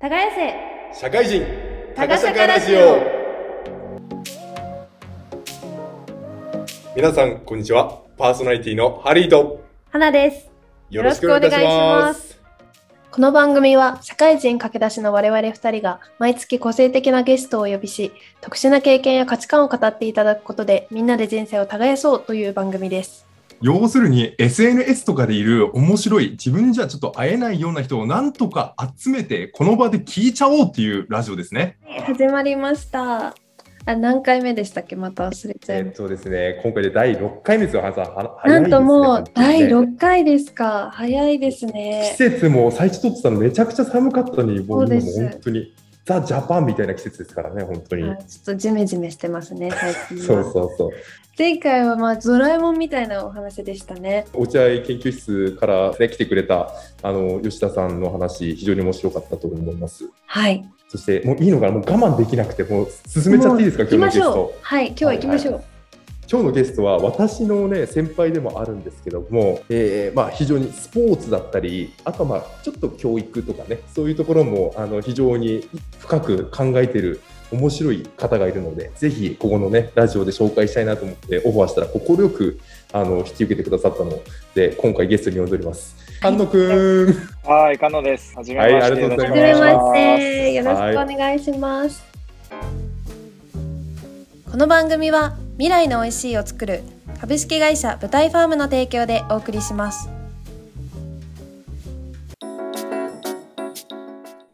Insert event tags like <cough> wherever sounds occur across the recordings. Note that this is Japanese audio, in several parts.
耕せ。社会人。タガシャカラジオ。皆さんこんにちは。パーソナリティのハリーと。花です。よろしくお願いしまいします。この番組は社会人駆け出しの我々2人が毎月個性的なゲストをお呼びし特殊な経験や価値観を語っていただくことでみんなで人生を耕そうという番組です。要するに SNS とかでいる面白い自分じゃちょっと会えないような人をなんとか集めてこの場で聞いちゃおうっていうラジオですね。始まりました。あ何回目でしたっけ？また忘れちゃいましえっとですね今回で第6回目ですよ花さんはた。早いですねなんともう第本当にね6回ですか。早いです季ね。節も最初撮ってたのめちゃくちゃ寒かったのにもうう本当にザ・ジャパンみたいな季節ですからね本当に、はいちょっとジメジメしてますね、最近は。そうそうそう前回はまあドラえもんみたいなお話でしたね。落合研究室から、ね、来てくれたあの吉田さんの話非常に面白かったと思いますはい。そしてもういいのかなもう我慢できなくてもう進めちゃっていいですか今日のゲスト行きましょう。はい、今日は行きましょう。今日のゲストは私のね先輩でもあるんですけども、えーまあ、非常にスポーツだったりあとはまあちょっと教育とかねそういうところもあの非常に深く考えてる面白い方がいるのでぜひここのねラジオで紹介したいなと思ってオファーしたら快くあの引き受けてくださったので今回ゲストに呼んでおります。菅野くんはい、加納です。はじめまして。はいありがとうございはじめますまして。よろしくお願いします。この番組は未来の美味しいを作る株式会社舞台ファームの提供でお送りします。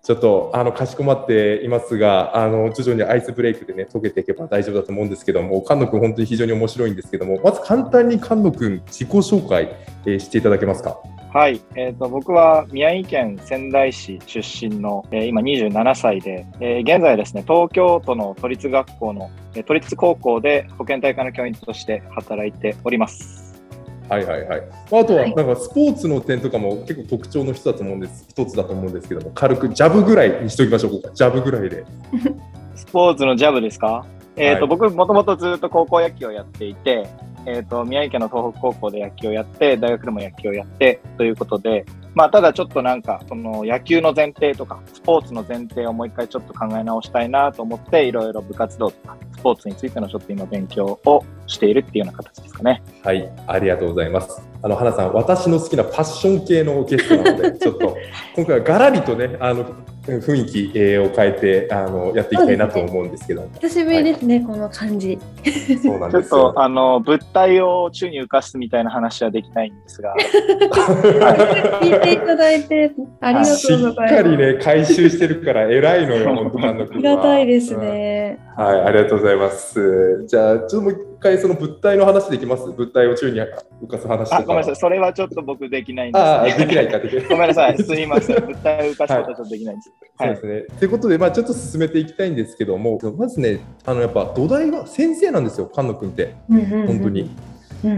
ちょっとあのかしこまっていますが、あの徐々にアイスブレイクでね、解けていけば大丈夫だと思うんですけども、菅野君、本当に非常に面白いんですけども、まず簡単に菅野君、自己紹介、えーしていただけますか？はい、えっ、と、僕は宮城県仙台市出身の、えー今27歳で、えー現在ですね、東京都の都立学校の、えー都立高校で保健体科の教員として働いております。はいはいはい。まああとは、はい。なんかスポーツの点とかも結構特徴の一つだと思うんです、一つだと思うんですけども、軽くジャブぐらいにしておきましょうか、ジャブぐらいで。<laughs> スポーツのジャブですか？えっ、と、はい。僕、もともとずっと高校野球をやっていて、えっ、と、宮城県の東北高校で野球をやって、大学でも野球をやって、ということで、まあ、ただちょっとなんか、その野球の前提とか、スポーツの前提をもう一回ちょっと考え直したいなと思って、いろいろ部活動とか、スポーツについてのちょっと今勉強をしているっていうような形ですかね。はい、ありがとうございます。あの花さん、私の好きなパッション系のゲストなので、ちょっと <laughs> 今回はガラリとね、あの雰囲気えーを変えてあのやっていきたいなと思うんですけども、久しぶりですね、この感じ。そうなんちょっですよと、。あの、物体を宙に浮かすみたいな話はできないんですが、聞いていただいてありがしとうございます。っかりね、回収してるから偉いのよ、本当ありがたいです。ね。うんはい、ありがとうございます。じゃあ、ちょっともう一回その物体の話できます？物体を宙に浮かす話とか。あ、ごめんなさい。それはちょっと僕できないんです、ああ、できないか、できない。<laughs> ごめんなさい。すみません。物体を浮かすことはちょっとできないんです。はい。そうですね。ということで、まあ、ちょっと進めていきたいんですけども、まずね、あのやっぱ土台が先生なんですよ、菅野君って、本当に。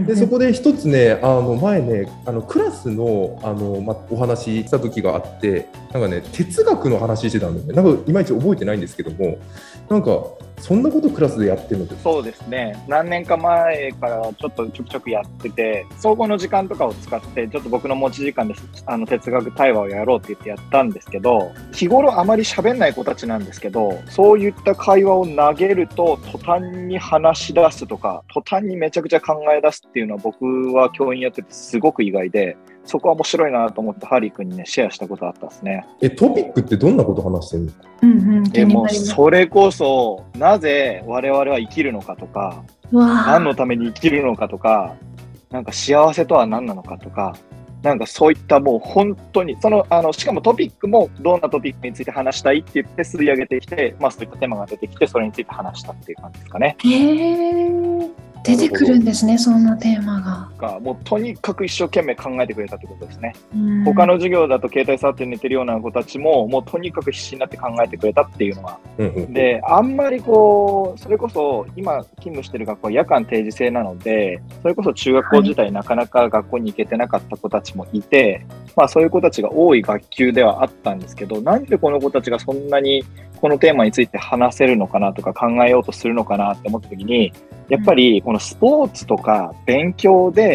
で、そこで一つね、あの前ね、あのクラスのあの、まあ、お話しした時があって、なんかね、哲学の話してたんだよね。なんかいまいち覚えてないんですけども、なんか、そんなことクラスでやってるの、そうですね。何年か前からちょっとちょくちょくやってて、総合の時間とかを使って、ちょっと僕の持ち時間であの哲学対話をやろうって言ってやったんですけど、日頃あまり喋んない子たちなんですけど、そういった会話を投げると、途端に話し出すとか、途端にめちゃくちゃ考え出すっていうのは僕は教員やっててすごく意外で、そこは面白いなと思ってハリー君にね、シェアしたことあったんですね。え、トピックってどんなこと話してるの？うんうん、気えもう。それこそ、なぜ我々は生きるのかとか、わ何のために生きるのかとか、なんか幸せとは何なのかとか、なんかそういったもう本当に、その、あの、しかもトピックもどんなトピックについて話したいって言って吸い上げてきて、まあそういったテーマが出てきて、それについて話したっていう感じですかね。へー出てくるんですね、そんなテーマが。がもうとにかく一生懸命考えてくれたってことですね。うん他の授業だと携帯触って寝てるような子たちも、もうとにかく必死になって考えてくれたっていうのはうんうん。で、あんまりこう、それこそ今勤務してる学校は夜間定時制なので、それこそ中学校時代なかなか学校に行けてなかった子たちもいて、まあそういう子たちが多い学級ではあったんですけど、なんでこの子たちがそんなにこのテーマについて話せるのかなとか考えようとするのかなって思った時に、やっぱりこのスポーツとか勉強で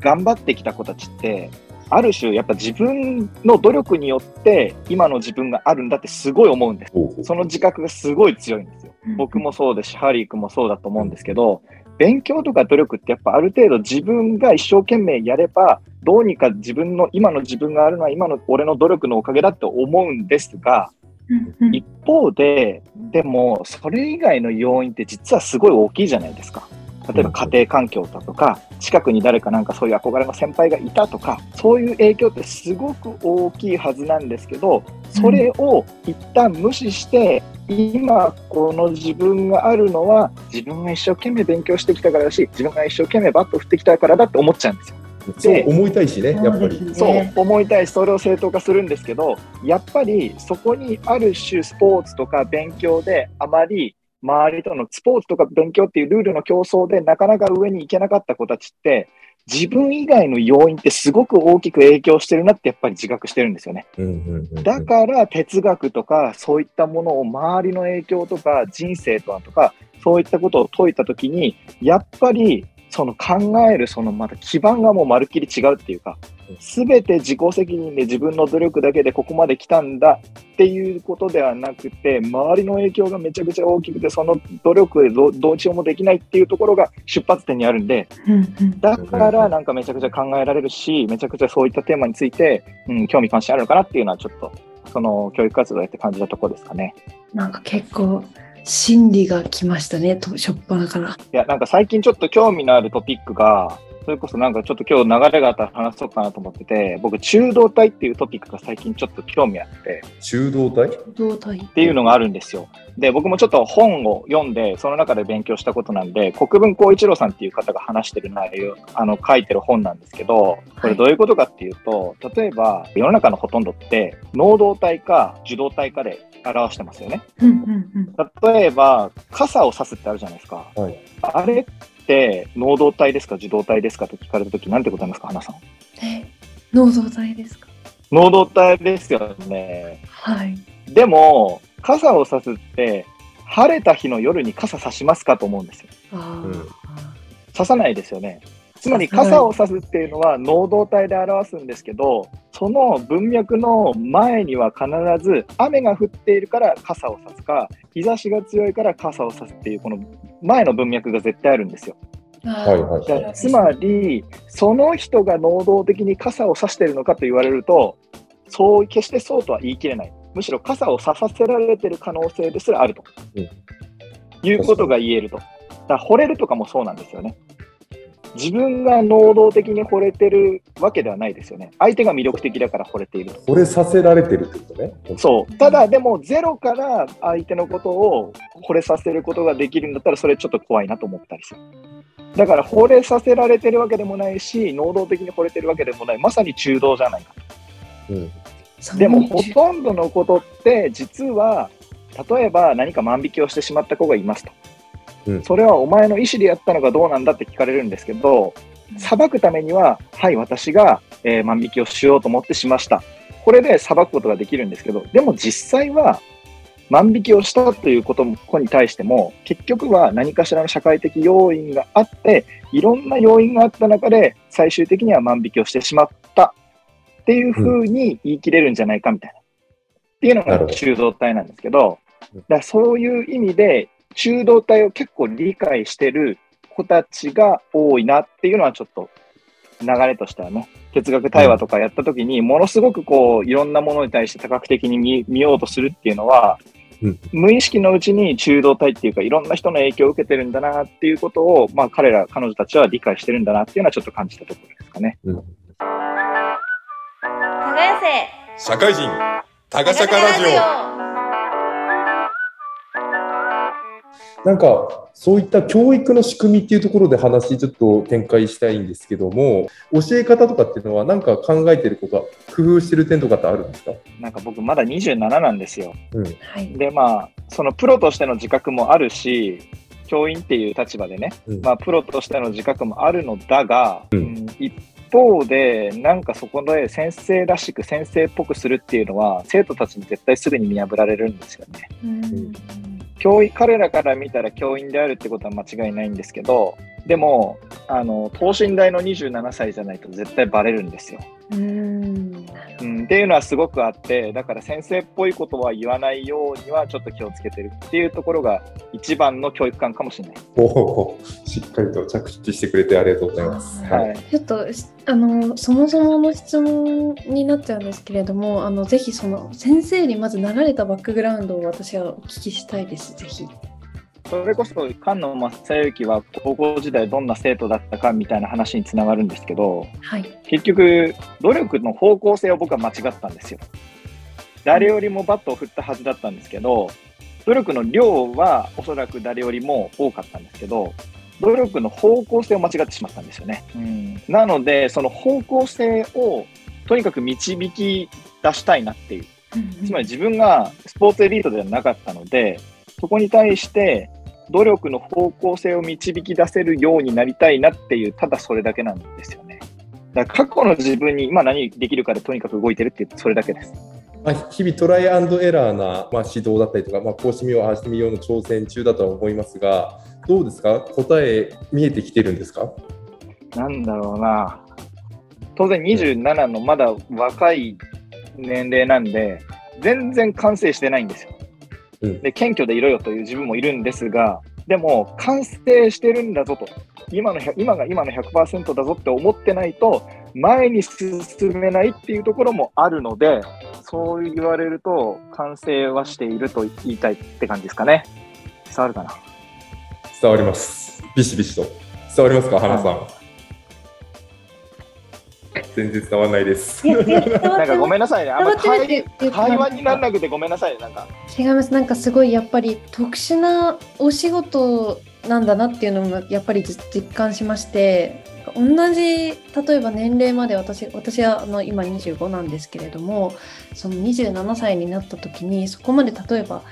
頑張ってきた子たちって、ある種やっぱ自分の努力によって今の自分があるんだってすごい思うんです。その自覚がすごい強いんですよ。僕もそうですし、ハリー君もそうだと思うんですけど、勉強とか努力ってやっぱある程度自分が一生懸命やれば、どうにか自分の、今の自分があるのは今の俺の努力のおかげだって思うんですが、一方で、でもそれ以外の要因って実はすごい大きいじゃないですか。例えば家庭環境だとか、近くに誰かなんかそういう憧れの先輩がいたとか、そういう影響ってすごく大きいはずなんですけど、それを一旦無視して、今この自分があるのは自分が一生懸命勉強してきたからだし、自分が一生懸命バット振ってきたからだって思っちゃうんですよ。そう思いたいしね、やっぱり。そうね思いたいしそれを正当化するんですけどやっぱりそこにある種スポーツとか勉強であまり周りとのスポーツとか勉強っていうルールの競争でなかなか上に行けなかった子たちって自分以外の要因ってすごく大きく影響してるなってやっぱり自覚してるんですよね。だから哲学とかそういったものを周りの影響とか人生とかとかそういったことを解いたときにやっぱりその考えるそのまた基盤がもうまるっきり違うっていうか全て自己責任で自分の努力だけでここまで来たんだっていうことではなくて周りの影響がめちゃくちゃ大きくてその努力でどどうしようもできないっていうところが出発点にあるんでだからなんかめちゃくちゃ考えられるしめちゃくちゃそういったテーマについて、うん、興味関心あるのかなっていうのはちょっとその教育活動やって感じたところですかね。なんか結構、心理が来ましたね、としょっぱなから。いや、なんか最近ちょっと興味のあるトピックが、それこそなんかちょっと今日流れがあったら話そうかなと思ってて、僕、中道体っていうトピックが最近ちょっと興味あって、中道体？っていうのがあるんですよ。で、僕もちょっと本を読んで、その中で勉強したことなんで、国分光一郎さんっていう方が話してる内容、あの、書いてる本なんですけど、これどういうことかっていうと、例えば、世の中のほとんどって、能動体か受動体かで表してますよね。うんうんうん。例えば、傘を差すってあるじゃないですか。はいあれ能動体ですか？受動体ですか？と聞かれたとき、なんて答えますか、花さん。え、脳動体ですか？能動体ですよね。はい。でも、傘を差すって、晴れた日の夜に傘差しますか？と思うんですよ。あうん差さないですよね。つまり傘を差すっていうのは能動体で表すんですけど、その文脈の前には必ず雨が降っているから傘を差すか、日差しが強いから傘を差すっていうこの前の文脈が絶対あるんですよ。あはいはいつまり、その人が能動的に傘を差しているのかと言われると、そう、決してそうとは言い切れない。むしろ傘を差させられている可能性ですらあると。うんいうことが言えると。だから惚れるとかもそうなんですよね。自分が能動的に惚れてるわけではないですよね。相手が魅力的だから惚れていると。これさせられてるってことね。そう。ただ、でも、ゼロから相手のことを惚れさせることができるんだったら、それちょっと怖いなと思ったりする。だから、惚れさせられてるわけでもないし、能動的に惚れてるわけでもない、まさに中道じゃないか。うんでも、ほとんどのことって、実は、例えば何か万引きをしてしまった子がいますと。うん。それはお前の意思でやったのかどうなんだって聞かれるんですけど、裁くためには、はい、私が、えー万引きをしようと思ってしました。これで裁くことができるんですけど、でも実際は、万引きをしたということ子に対しても、結局は何かしらの社会的要因があって、いろんな要因があった中で、最終的には万引きをしてしまった。っていうふうに言い切れるんじゃないかみたいな。っていうのが中道体なんですけど、うん。だそういう意味で、中道体を結構理解してる子たちが多いなっていうのはちょっと流れとしてはね、哲学対話とかやった時に、ものすごくこう、いろんなものに対して多角的に見見ようとするっていうのは、うん。無意識のうちに中道体っていうか、いろんな人の影響を受けてるんだなっていうことを、まあ彼ら、彼女たちは理解してるんだなっていうのはちょっと感じたところですかね。うん社会人、タガ社会ラジなんかそういった教育の仕組みっていうところで話ちょっと展開したいんですけども教え方とかっていうのは何か考えてることは工夫してる点とかってあるんですか、なんか僕まだ27なんですよ。うんはい。で、まあ、そのプロとしての自覚もあるし、教員っていう立場でね、うんまあ、プロとしての自覚もあるのだが、うんうん一方で、なんかそこで先生らしく先生っぽくするっていうのは、生徒たちに絶対すぐに見破られるんですよね。うん教員、彼らから見たら教員であるってことは間違いないんですけど、でも、あの等身大の27歳じゃないと絶対バレるんですよ。うーん。うん、っていうのはすごくあって、だから先生っぽいことは言わないようにはちょっと気をつけてるっていうところが一番の教育観かもしれない。おお、しっかりと着地してくれてありがとうございます。ははい。い。ちょっとしあのそもそもの質問になっちゃうんですけれども、あのぜひその先生にまずなられたバックグラウンドを私はお聞きしたいです。ぜひ。それこそ菅野正幸は高校時代どんな生徒だったかみたいな話につながるんですけど、はい。結局、努力の方向性を僕は間違ったんですよ。誰よりもバットを振ったはずだったんですけど、努力の量はおそらく誰よりも多かったんですけど、努力の方向性を間違ってしまったんですよね。なので、その方向性をとにかく導き出したいなっていう。つまり自分がスポーツエリートではなかったので、そこに対して努力の方向性を導き出せるようになりたいなっていう、ただそれだけなんですよね。だから過去の自分に今何できるかでとにかく動いてるってそれだけです。まあ、日々トライアンドエラーな、まあ、指導だったりとか、まあ、こうしてみよう、ああしてみようの挑戦中だとは思いますが、どうですか？答え見えてきてるんですか？なんだろうな。当然27のまだ若い年齢なんで、全然完成してないんですよ。うんで、謙虚でいろよという自分もいるんですが、でも完成してるんだぞと。今の100今が今の100%だぞって思ってないと、前に進めないっていうところもあるので、そう言われると、完成はしていると言いたいって感じですかね。伝わるかな。伝わります。ビシビシと。伝わりますか、花さん。全然伝わらないです。<laughs> なんかごめんなさいね。あんま会会話にならなくてごめんなさいね。なんか。違います。なんかすごいやっぱり特殊なお仕事なんだなっていうのもやっぱり実実感しまして、同じ例えば年齢まで私私はあの今25なんですけれども、その27歳になった時にそこまで例えば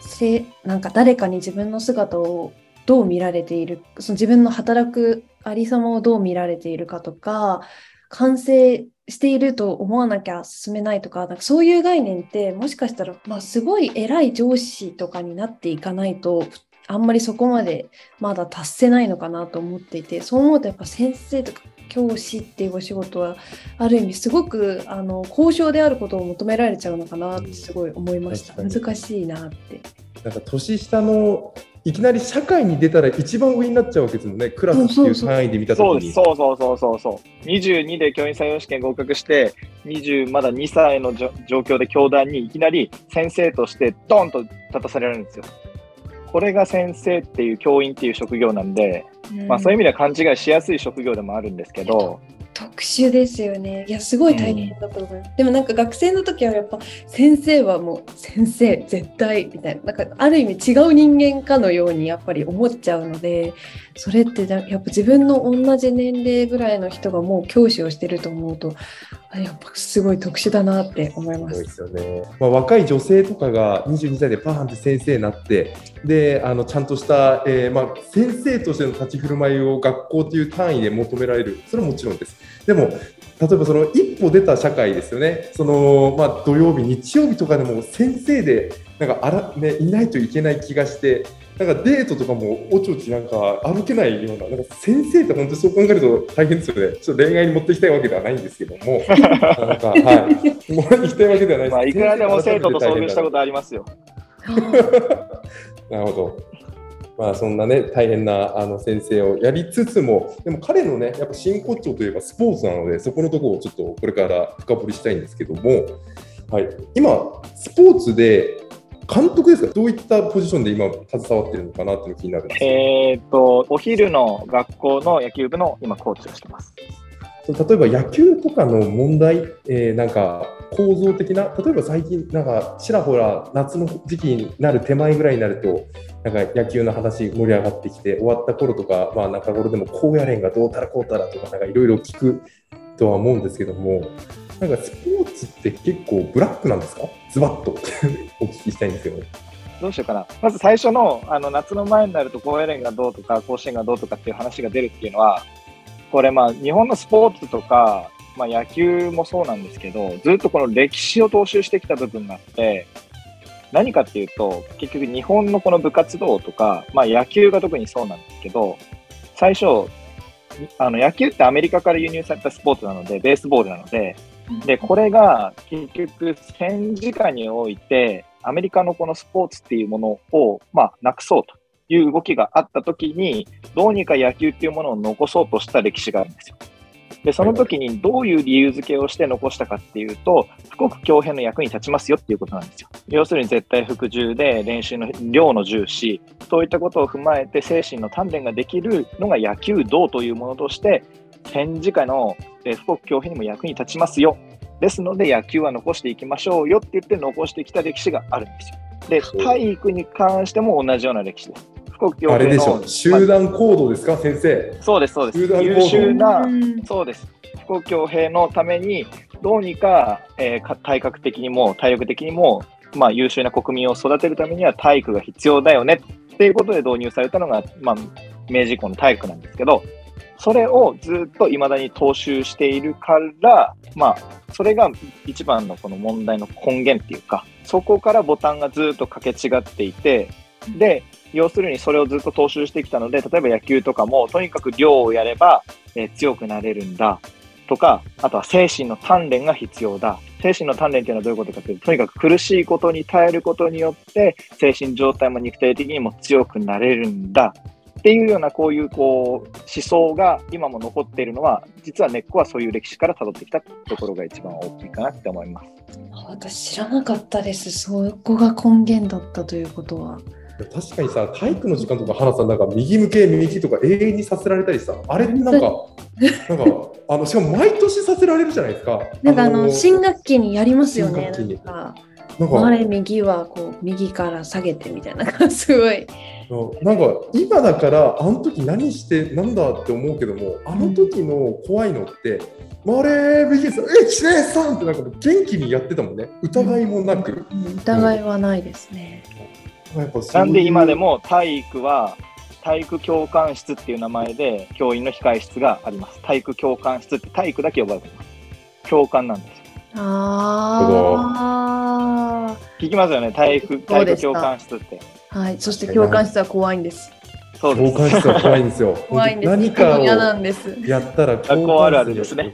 せなんか誰かに自分の姿をどう見られている、その自分の働くありさまをどう見られているかとか、完成していると思わなきゃ進めないとか、なんかそういう概念ってもしかしたら、まあ、すごい偉い上司とかになっていかないと、あんまりそこまでまだ達せないのかなと思っていて、そう思うとやっぱ先生とか教師っていうお仕事はある意味すごくあの交渉であることを求められちゃうのかなってすごい思いました。難しいなって。なんか年下のいきなり社会に出たら一番上になっちゃうわけですもんね、クラスっていう単位で見たときに。そう。そうそうそうそうそう。22で教員採用試験合格して、20まだ2歳の状況で教団にいきなり先生としてドンと立たされるんですよ。これが先生っていう教員っていう職業なんで、まあそういう意味では勘違いしやすい職業でもあるんですけど、特殊ですよね。いや、すごい大変だと思います。でもなんか学生の時はやっぱ先生はもう先生絶対みたいな、なんかある意味違う人間かのようにやっぱり思っちゃうので、それってだやっぱ自分の同じ年齢ぐらいの人がもう教師をしてると思うと、あやっぱすごい特殊だなって思います。すよね、まあ、若い女性とかが22歳でパーンって先生になってであのちゃんとした、えーまあ、先生としての立ち振る舞いを学校という単位で求められるそれはもちろんですでも例えばその一歩出た社会ですよねその、まあ、土曜日日曜日とかでも先生でなんかあら、ね、いないといけない気がしてなんかデートとかもおちおちなんか歩けないような、なんか先生って本当にそう考えると大変ですよね。ちょっと恋愛に持っていきたいわけではないんですけども、なんか、はい。もらいに行きたいわけではないです。まあいくらでも生徒と遭遇したことありますよ。<laughs> なるほど。まあそんなね、大変なあの先生をやりつつも、でも彼のね、やっぱ真骨頂といえばスポーツなので、そこのところをちょっとこれから深掘りしたいんですけども、はい、今、スポーツで監督ですか、どういったポジションで今、携わってるのかなっていうのが気になるんですよえーっと、お昼の学校の野球部の今コーチをしてます。例えば野球とかの問題、えーなんか構造的な、例えば最近、なんかちらほら夏の時期になる手前ぐらいになると、なんか野球の話盛り上がってきて、終わった頃とか、まあ中頃でも高野連がどうたらこうたらとか、なんかいろいろ聞くとは思うんですけども、なんかスポーツって結構ブラックなんですか？ズバッと <laughs> お聞きしたいんですけど。どうしようかな。まず最初のあの夏の前になると高野連がどうとか甲子園がどうとかっていう話が出るっていうのは、これまあ日本のスポーツとか、まあ、野球もそうなんですけど、ずっとこの歴史を踏襲してきた部分があって、何かっていうと、結局日本のこの部活動とか、まあ野球が特にそうなんですけど、最初、あの野球ってアメリカから輸入されたスポーツなので、ベースボールなので、で、これが結局戦時下において、アメリカのこのスポーツっていうものを、まあ、なくそうという動きがあったときに、どうにか野球っていうものを残そうとした歴史があるんですよ。で、その時にどういう理由付けをして残したかっていうと、富国強兵の役に立ちますよっていうことなんですよ。要するに絶対服従で練習の量の重視、そういったことを踏まえて精神の鍛錬ができるのが野球道というものとして、戦時下の富国強兵にも役に立ちますよ。ですので野球は残していきましょうよって言って残してきた歴史があるんですよ。で、体育に関しても同じような歴史です。富国強あれ兵でしょ。の集団行動ですか先生。そうです、そうです。集団行動。優秀なうん。そうです。富国強兵のために、どうにか,、えーか体格的にも体力的にも、まあ、優秀な国民を育てるためには体育が必要だよね。っていうことで導入されたのが、まあ、明治以降の体育なんですけど、それをずっと未だに踏襲しているから、まあ、それが一番のこの問題の根源っていうか、そこからボタンがずっと掛け違っていて、で、要するにそれをずっと踏襲してきたので、例えば野球とかも、とにかく量をやれば、えー強くなれるんだとか、あとは精神の鍛錬が必要だ。精神の鍛錬っていうのはどういうことかというと、とにかく苦しいことに耐えることによって、精神状態も肉体的にも強くなれるんだ。っていうようなこういうこう思想が今も残っているのは、実は根っこはそういう歴史から辿ってきたところが一番大きいかなって思います。私知らなかったです。そこが根源だったということは。確かにさ体育の時間とか花さんなんか右向け右とか永遠にさせられたりさあれなんかなんかあのしかも毎年させられるじゃないですか。なんかあのの新学期にやりますよね。なんかなんかあれ右はこう右から下げてみたいなすごい。なんか今だからあの時何してなんだって思うけどもあの時の怖いのって、あれ右ですえ1 0 3ってなんか元気にやってたもんね。疑いもなく、うん。疑いはないですね。なんで今でも体育は体育教官室っていう名前で教員の控え室があります。体育教官室って体育だけ呼ばれてます。教官なんですよ。あ聞きますよね、体育体育教官室って。あ。はい。そして教官室は怖いんです。そうです。室は怖いんですよ <laughs> 怖いんです。何かを嫌なんです。やったら学校あるあるですね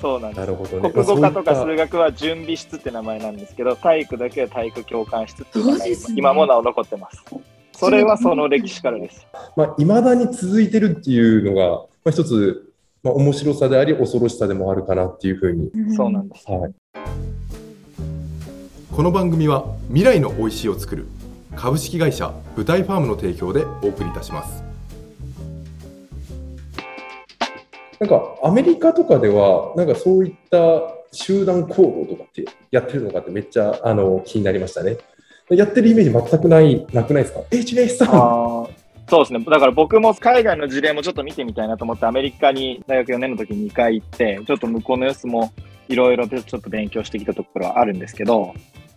そうなんです。なるほどね国語科とか数学は準備室って名前なんですけど、体育だけは体育教官室っていう名前ね今もなお残ってます。それはその歴史からです。たまあ、未だに続いてるっていうのが、まあ、一つ、まあ、面白さであり恐ろしさでもあるかなっていうふうに、そうなんです。はい、この番組は未来の美味しいを作る株式会社舞台ファームの提供でお送りいたしますなんかアメリカとかではなんかそういった集団行動とかってやってるのかってめっちゃあの気になりましたね。やってるイメージ全くないなくないですか ?HBS さんそうですね。だから僕も海外の事例もちょっと見てみたいなと思って、アメリカに大学4年の時に2回行って、ちょっと向こうの様子もいろいろとちょっと勉強してきたところはあるんですけど、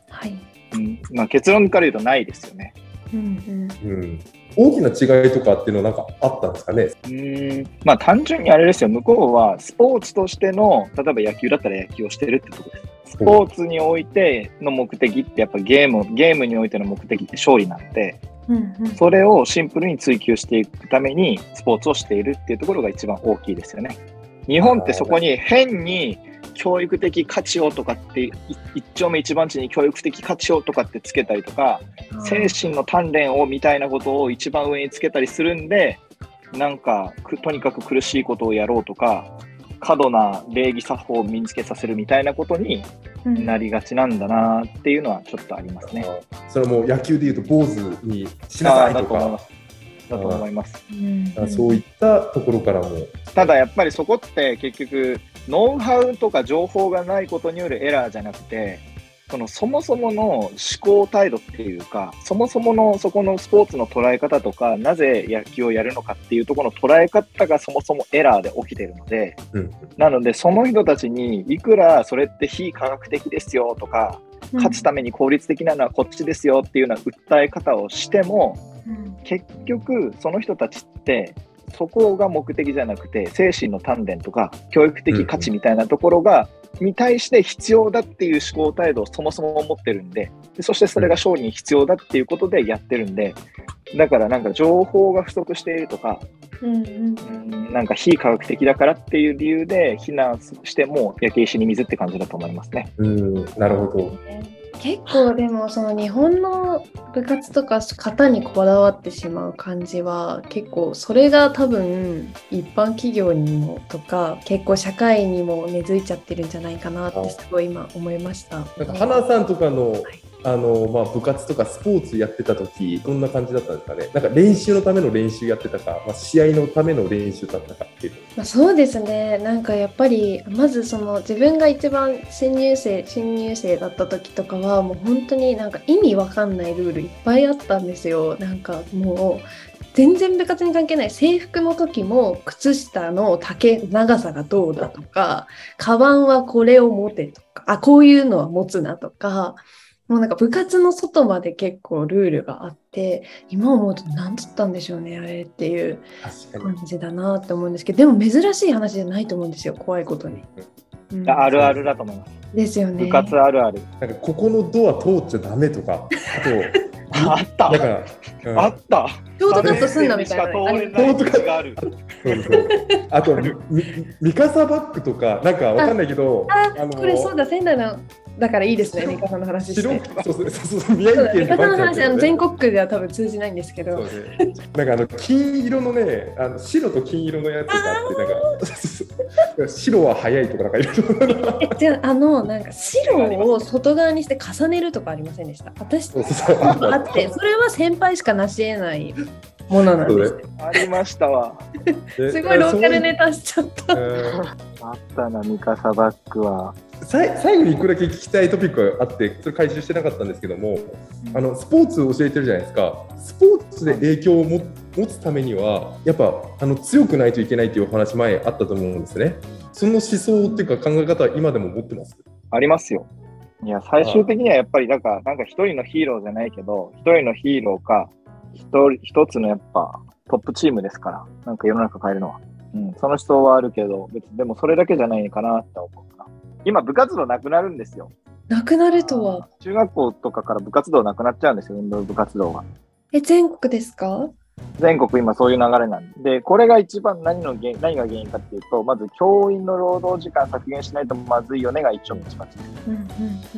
はい。うんまあ、結論から言うとないですよね。うんうん、大きな違いとかっていうのはなんかあったんですかね？うーんまあ単純にあれですよ、向こうはスポーツとしての、例えば野球だったら野球をしてるってことです。スポーツにおいての目的ってやっぱゲーム、ゲームにおいての目的って勝利なので、うん。うんうんそれをシンプルに追求していくためにスポーツをしているっていうところが一番大きいですよね。日本ってそこに変に教育的価値をとかってい一丁目一番地に教育的価値をとかってつけたりとか精神の鍛錬をみたいなことを一番上につけたりするんでなんかくとにかく苦しいことをやろうとか過度な礼儀作法を身につけさせるみたいなことにうん。なりがちなんだなっていうのはちょっとありますね。それはもう野球でいうと坊主にしなさいとかだと思います。そういったところからも。ただやっぱりそこって結局ノウハウとか情報がないことによるエラーじゃなくてそのそもそもの思考態度っていうかそもそものそこのスポーツの捉え方とかなぜ野球をやるのかっていうところの捉え方がそもそもエラーで起きてるのでうん。なのでその人たちにいくらそれって非科学的ですよとか勝つために効率的なのはこっちですよっていうような訴え方をしてもうん結局その人たちってそこが目的じゃなくて精神の鍛錬とか教育的価値みたいなところが、に対して必要だっていう思考態度をそもそも持ってるんででそしてそれが勝利に必要だっていうことでやってるんでだからなんか情報が不足しているとかうんうんうんなんか非科学的だからっていう理由で非難しても焼け石に水って感じだと思いますね。うん、なるほど。結構でもその日本の部活とか型にこだわってしまう感じは結構それが多分一般企業にもとか結構社会にも根付いちゃってるんじゃないかなってすごい今思いました。なんか花さんとかの、あのまあ、部活とかスポーツやってた時どんな感じだったんですかね？なんか練習のための練習やってたか、まあ、試合のための練習だったかっていう。まあ、そうですね。なんかやっぱりまずその自分が一番新入生新入生だった時とかはもう本当になんか意味わかんないルールいっぱいあったんですよ。なんかもう全然部活に関係ない制服の時も靴下の丈長さがどうだとかカバンはこれを持てとかあこういうのは持つなとかもうなんか部活の外まで結構ルールがあって今思うと何だったんでしょうねあれっていう確かに。感じだなって思うんですけどでも珍しい話じゃないと思うんですよ怖いことに。うんあるあるだと思います。ですよね。部活あるある。なんかここのドア通っちゃダメとか、あ <laughs> ったあと、なんか、うんあったショートカットすんなみたいなある。そうそうあと、みみミカサバッグとか、なんかわかんないけど、あこれそうだ仙台のだからいいですねミカさんの話し白て。そうそうの話あの全国国区では多分通じないんですけど。ね、なんかあの金色のね、あの白と金色のやつがあって、なんか白は早いとかなんかいろいろ。えじゃああのなんか白を外側にして重ねるとかありませんでした？私そうそうそうあってそれは先輩しか成し得ないものなんです。ありましたわ。<laughs> すごいローカルネタしちゃった。うんあったな、ミカサバッグは。最後に一個だけ聞きたいトピックがあって、それ回収してなかったんですけども、あのスポーツを教えてるじゃないですか、スポーツで影響をも持つためには、やっぱあの強くないといけないというお話、前あったと思うんですね。その思想っていうか考え方は今でも持ってます？ありますよ。いや、最終的にはやっぱり、なんか、なんか一人のヒーローじゃないけど、一人のヒーローか、一人、一つのやっぱトップチームですから、なんか世の中変えるのは。うん、その思想はあるけど、別にでもそれだけじゃないかなって思うかな。今、部活動なくなるんですよ。なくなるとは。中学校とかから部活動なくなっちゃうんですよ、運動部活動が。え全国ですか？全国今そういう流れなんで、で、これが一番何の原因、何が原因かっていうと、まず教員の労働時間削減しないとまずいよねが一丁目一番です。うんうん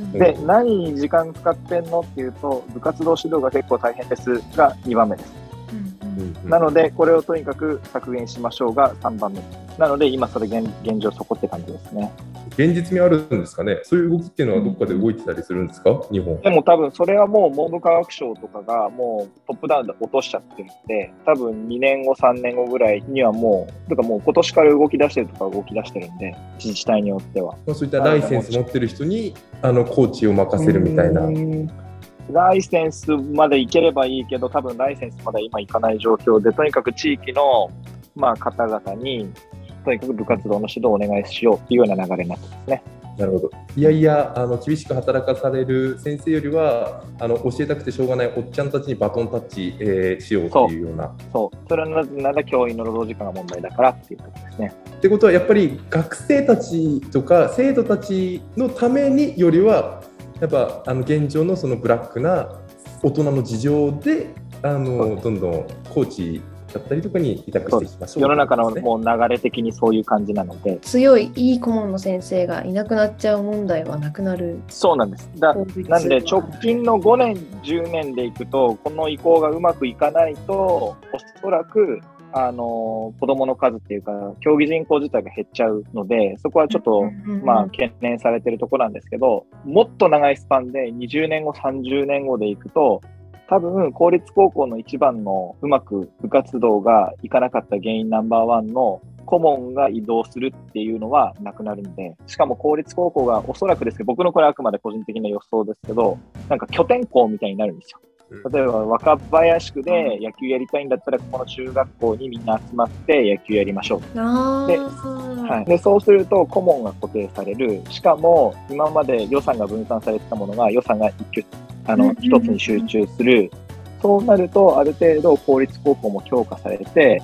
うん。で、何に時間使ってんのっていうと、部活動指導が結構大変ですが2番目です。なので、これをとにかく削減しましょうが3番目。なので、今それ現現状そこって感じですね。現実味あるんですかね、そういう動きっていうのはどっかで動いてたりするんですか、日本。でも多分それはもう文部科学省とかがもうトップダウンで落としちゃってるんで、多分2年後、3年後ぐらいにはもう、とかもう今年から動き出してるとか動き出してるんで、自治体によっては。まあ、そういったライセンス持ってる人にあのコーチを任せるみたいな。ライセンスまでいければいいけど、多分ライセンスまで今いかない状況で、とにかく地域の、まあ、方々に、とにかく部活動の指導をお願いしようっていうような流れになってますね。なるほど。いやいや、あの厳しく働かされる先生よりは、あの教えたくてしょうがないおっちゃんたちにバトンタッチ、えーしようというような。そう。それはなぜなら教員の労働時間が問題だからっていうことですね。ってことは、やっぱり学生たちとか生徒たちのためによりは、やっぱあの現状のそのブラックな大人の事情で、あのどんどんコーチだったりとかに委託していきましょう、世の中のねもう流れ的にそういう感じなので、強いいい顧問の先生がいなくなっちゃう問題はなくなる。そうなんです。だなんで直近の5年、10年でいくと、この移行がうまくいかないと、おそらく、あの子供の数っていうか、競技人口自体が減っちゃうので、そこはちょっと、まあ、懸念されてるところなんですけど、もっと長いスパンで20年後、30年後でいくと、多分、公立高校の一番のうまく部活動がいかなかった原因ナンバーワンの顧問が移動するっていうのはなくなるんで、しかも公立高校がおそらくですけど、僕のこれはあくまで個人的な予想ですけど、なんか拠点校みたいになるんですよ。例えば若林区で野球やりたいんだったら、ここの中学校にみんな集まって野球やりましょう。あでーはい、でそうすると顧問が固定される、しかも今まで予算が分散されてたものが予算が一挙あの一つに集中する、そうなるとある程度公立高校も強化されて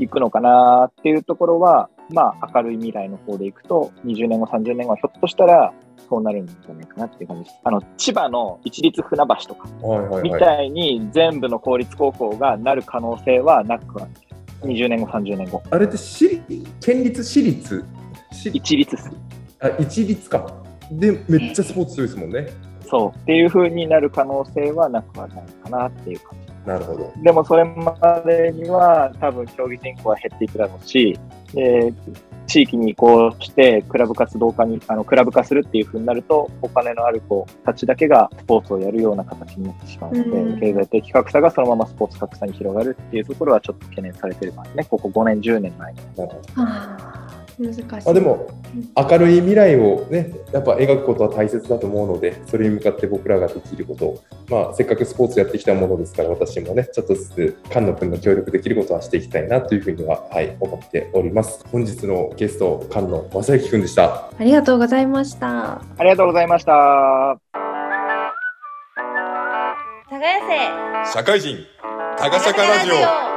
いくのかなっていうところは、まあ、明るい未来の方でいくと、20年後、30年後はひょっとしたらそうなるんじゃないかなっていう感じです。あの千葉の一律船橋とか。みたいに全部の公立高校がなる可能性はなくはない。20年後、30年後。あれって私立県立私立？一律っす。あ一律かでめっちゃスポーツ強いですもんねそう。っていう風になる可能性はなくはないかなっていう感じ。なるほどでもそれまでには多分競技人口は減っていくだろうし、で地域に移行してクラブ活動化に、あのクラブ化するっていう風になると、お金のある子たちだけがスポーツをやるような形になってしまうので、うん経済的格差がそのままスポーツ格差に広がるっていうところはちょっと懸念されてるますね。ここ5年、10年前に。難しい。あでも明るい未来をねやっぱ描くことは大切だと思うのでそれに向かって僕らができることを、まあ、せっかくスポーツやってきたものですから私もねちょっとずつ菅野君の協力できることはしていきたいなというふうには、はい、思っております本日のゲスト菅野正幸君でしたありがとうございました。ありがとうございました。耕せ社会人、タガシャカラジオ。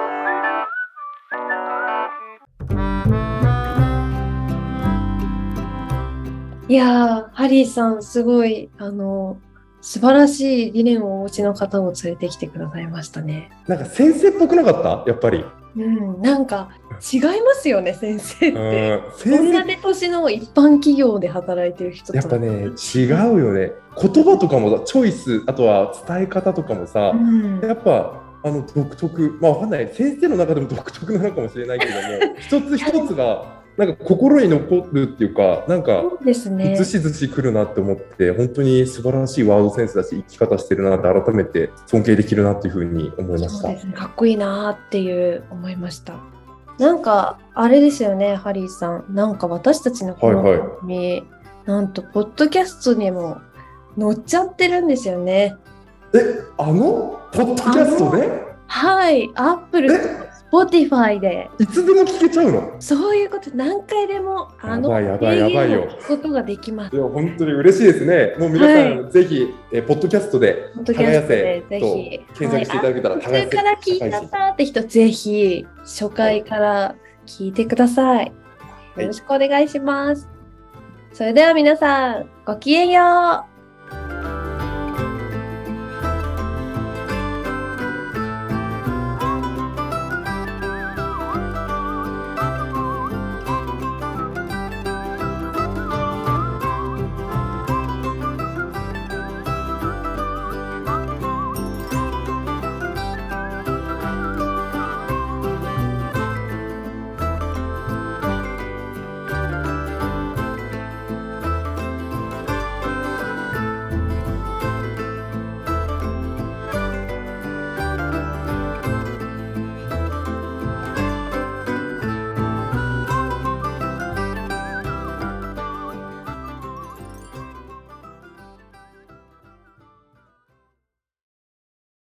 いやー、ハリーさん、すごい、あの、素晴らしい理念をお持ちの方を連れてきてくださいましたね。なんか先生っぽくなかった？やっぱり。うん、なんか違いますよね、<laughs> 先生うんって。こんなで年の一般企業で働いてる人とやっぱね違うよね。言葉とかもチョイスあとは伝え方とかもさ、うん、やっぱあの独特。まあわかんない。先生の中でも独特なのかもしれないけども一つ一つがなんか心に残るっていうかなんかねず。しずしくるなって思って本当に素晴らしいワードセンスだし生き方してるなって改めて尊敬できるなっていうふうに思いましたね。かっこいいなーっていう思いました。なんか、あれですよね、ハリーさん。なんか私たちのこのはいはい番組、なんと、ポッドキャストにも載っちゃってるんですよね。えあのポッドキャストで？はい、アップルとスポティファイで、いつでも聞けちゃうの。そういうこと、何回でも、あの、やばいやばいよ。ことができます。い。や本当に嬉しいですね。もう皆さん、はぜひえポッドキャストでポッドキャストでぜとひ、検索していただけたらはい。あ途中から聞いちゃったって人、ぜひ、初回から聞いてください。よろしくお願いします。それでは皆さん、ごきげんよう